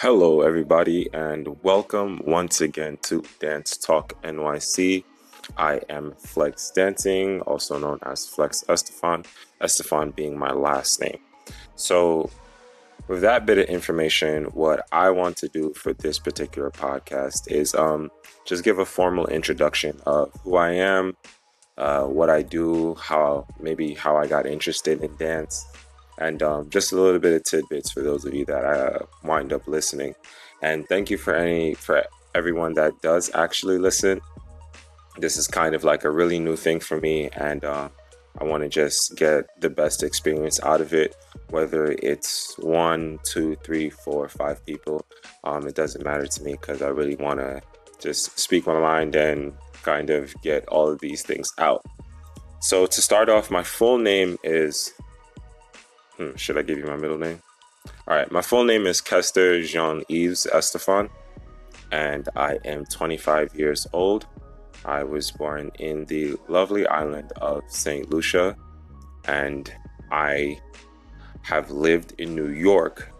Hello, everybody, and welcome once again to Dance Talk NYC. I am Flex Dancing, also known as Flex Estefan, Estefan being my last name. So, with that bit of information, what I want to do for this particular podcast is um, just give a formal introduction of who I am, uh, what I do, how maybe how I got interested in dance, and um, just a little bit of tidbits for those of you that uh, wind up listening. And thank you for any for everyone that does actually listen. This is kind of like a really new thing for me, and uh, I want to just get the best experience out of it. Whether it's one, two, three, four, five people, um, it doesn't matter to me because I really want to just speak my mind and kind of get all of these things out. So to start off, my full name is Hmm, should I give you my middle name? All right, my full name is Kester Jean Yves Estefan, and I am 25 years old. I was born in the lovely island of St. Lucia, and I have lived in New York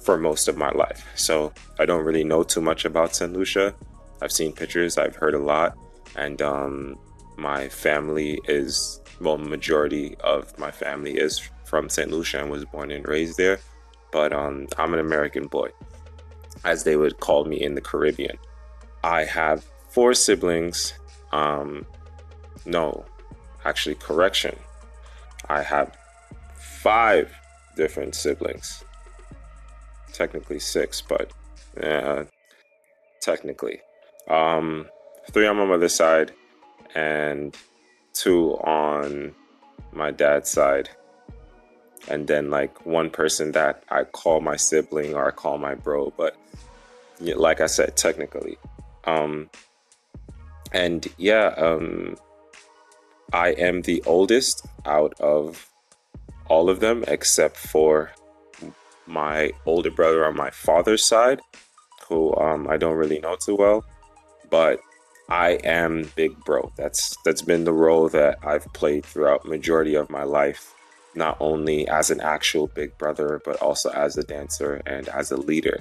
for most of my life. So I don't really know too much about St. Lucia. I've seen pictures, I've heard a lot, and um, my family is, well, majority of my family is from St. Lucia and was born and raised there, but um, I'm an American boy, as they would call me in the Caribbean. I have four siblings. Um, no, actually, correction. I have five different siblings. Technically six, but technically. Um, three on my mother's side and two on my dad's side and then like one person that I call my sibling or I call my bro, but like I said, technically. Um, and yeah, um, I am the oldest out of all of them except for my older brother on my father's side, who um, I don't really know too well, but I am big bro. That's that's been the role that I've played throughout majority of my life not only as an actual big brother, but also as a dancer and as a leader.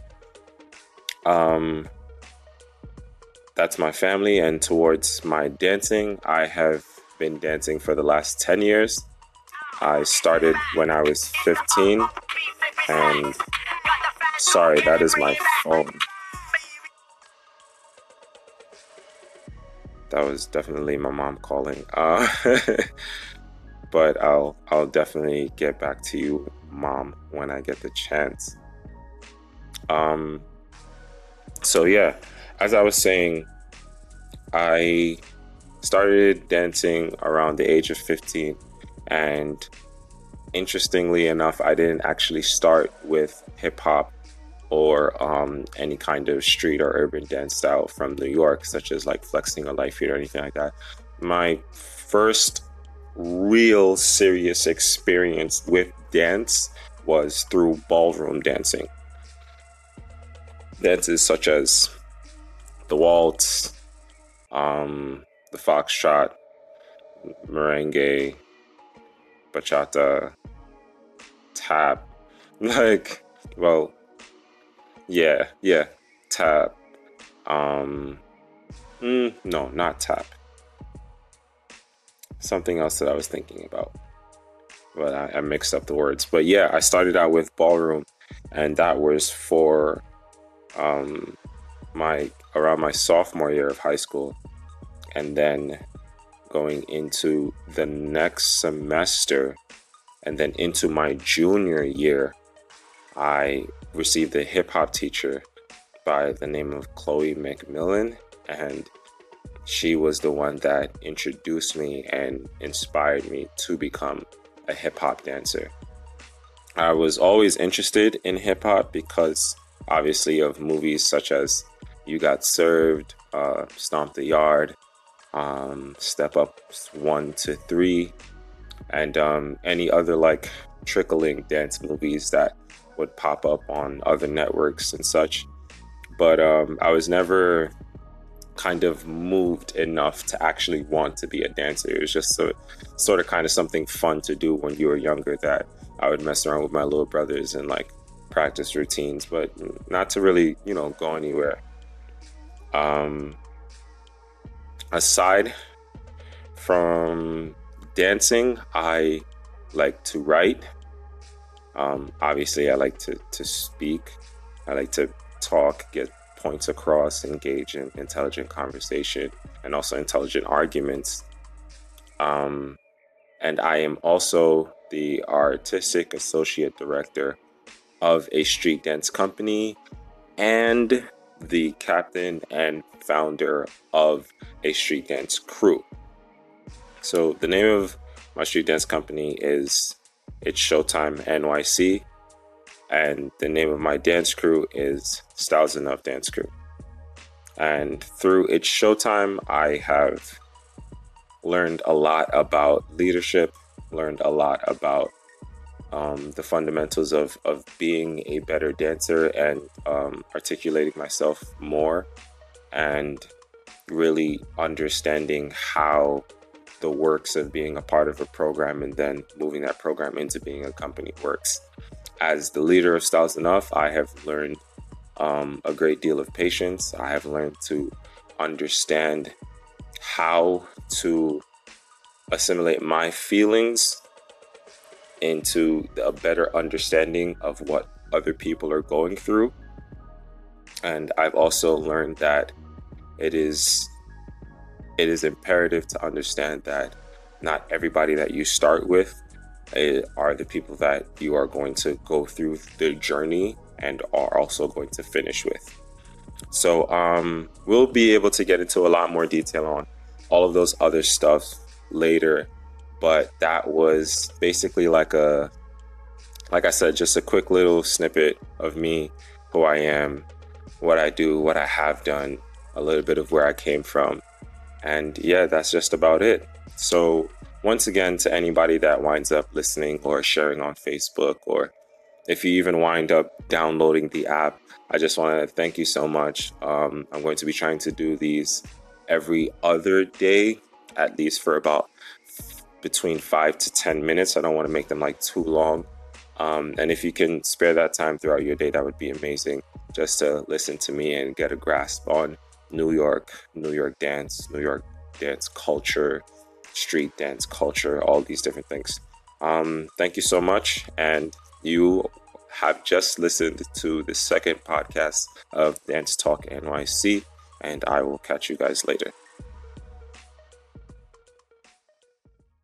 Um, that's my family, and towards my dancing, I have been dancing for the last 10 years. I started when I was 15, and sorry, that is my phone. That was definitely my mom calling. Uh, but I'll I'll definitely get back to you, mom, when I get the chance. Um so yeah, as I was saying, I started dancing around the age of 15 and interestingly enough, I didn't actually start with hip hop or um, any kind of street or urban dance style from New York, such as like flexing or lite feet or anything like that. My first real serious experience with dance was through ballroom dancing. Dances such as the waltz, um, the foxtrot, merengue, bachata, tap. Like, well, yeah, yeah, tap. Um, mm, no, not tap something else that I was thinking about. But I, I mixed up the words. But yeah, I started out with ballroom, and that was for um, my around my sophomore year of high school, and then going into the next semester, and then into my junior year, I received a hip hop teacher by the name of Chloe McMillan, and she was the one that introduced me and inspired me to become a hip hop dancer. I was always interested in hip hop because, obviously, of movies such as You Got Served, uh, Stomp the Yard, um, Step Up 1 to 3, and um, any other like trickling dance movies that would pop up on other networks and such. But um, I was never kind of moved enough to actually want to be a dancer. It was just so, sort of kind of something fun to do when you were younger that I would mess around with my little brothers and like practice routines, but not to really, you know, go anywhere. Um, aside from dancing, I like to write. Um, obviously, I like to, to speak. I like to talk, get points across, engage in intelligent conversation, and also intelligent arguments. Um, and I am also the artistic associate director of a street dance company and the captain and founder of a street dance crew. So the name of my street dance company is it's Showtime NYC, and the name of my dance crew is Styles Enough Dance Crew. And through It's Showtime, I have learned a lot about leadership, learned a lot about um, the fundamentals of, of being a better dancer and um, articulating myself more and really understanding how the works of being a part of a program and then moving that program into being a company works. As the leader of Styles Enough, I have learned um, a great deal of patience. I have learned to understand how to assimilate my feelings into a better understanding of what other people are going through. And I've also learned that it is it is imperative to understand that not everybody that you start with eh, are the people that you are going to go through the journey and are also going to finish with. So um, we'll be able to get into a lot more detail on all of those other stuff later but that was basically like a like I said, just a quick little snippet of me, who I am, what I do, what I have done, a little bit of where I came from. And yeah, that's just about it. So, once again, to anybody that winds up listening or sharing on Facebook, or if you even wind up downloading the app, I just want to thank you so much. Um, I'm going to be trying to do these every other day, at least for about between five to 10 minutes. I don't want to make them like too long. Um, and if you can spare that time throughout your day, that would be amazing just to listen to me and get a grasp on New York, New York dance, New York dance culture, street dance culture, all these different things. Um, thank you so much. And you have just listened to the second podcast of Dance Talk NYC, and I will catch you guys later.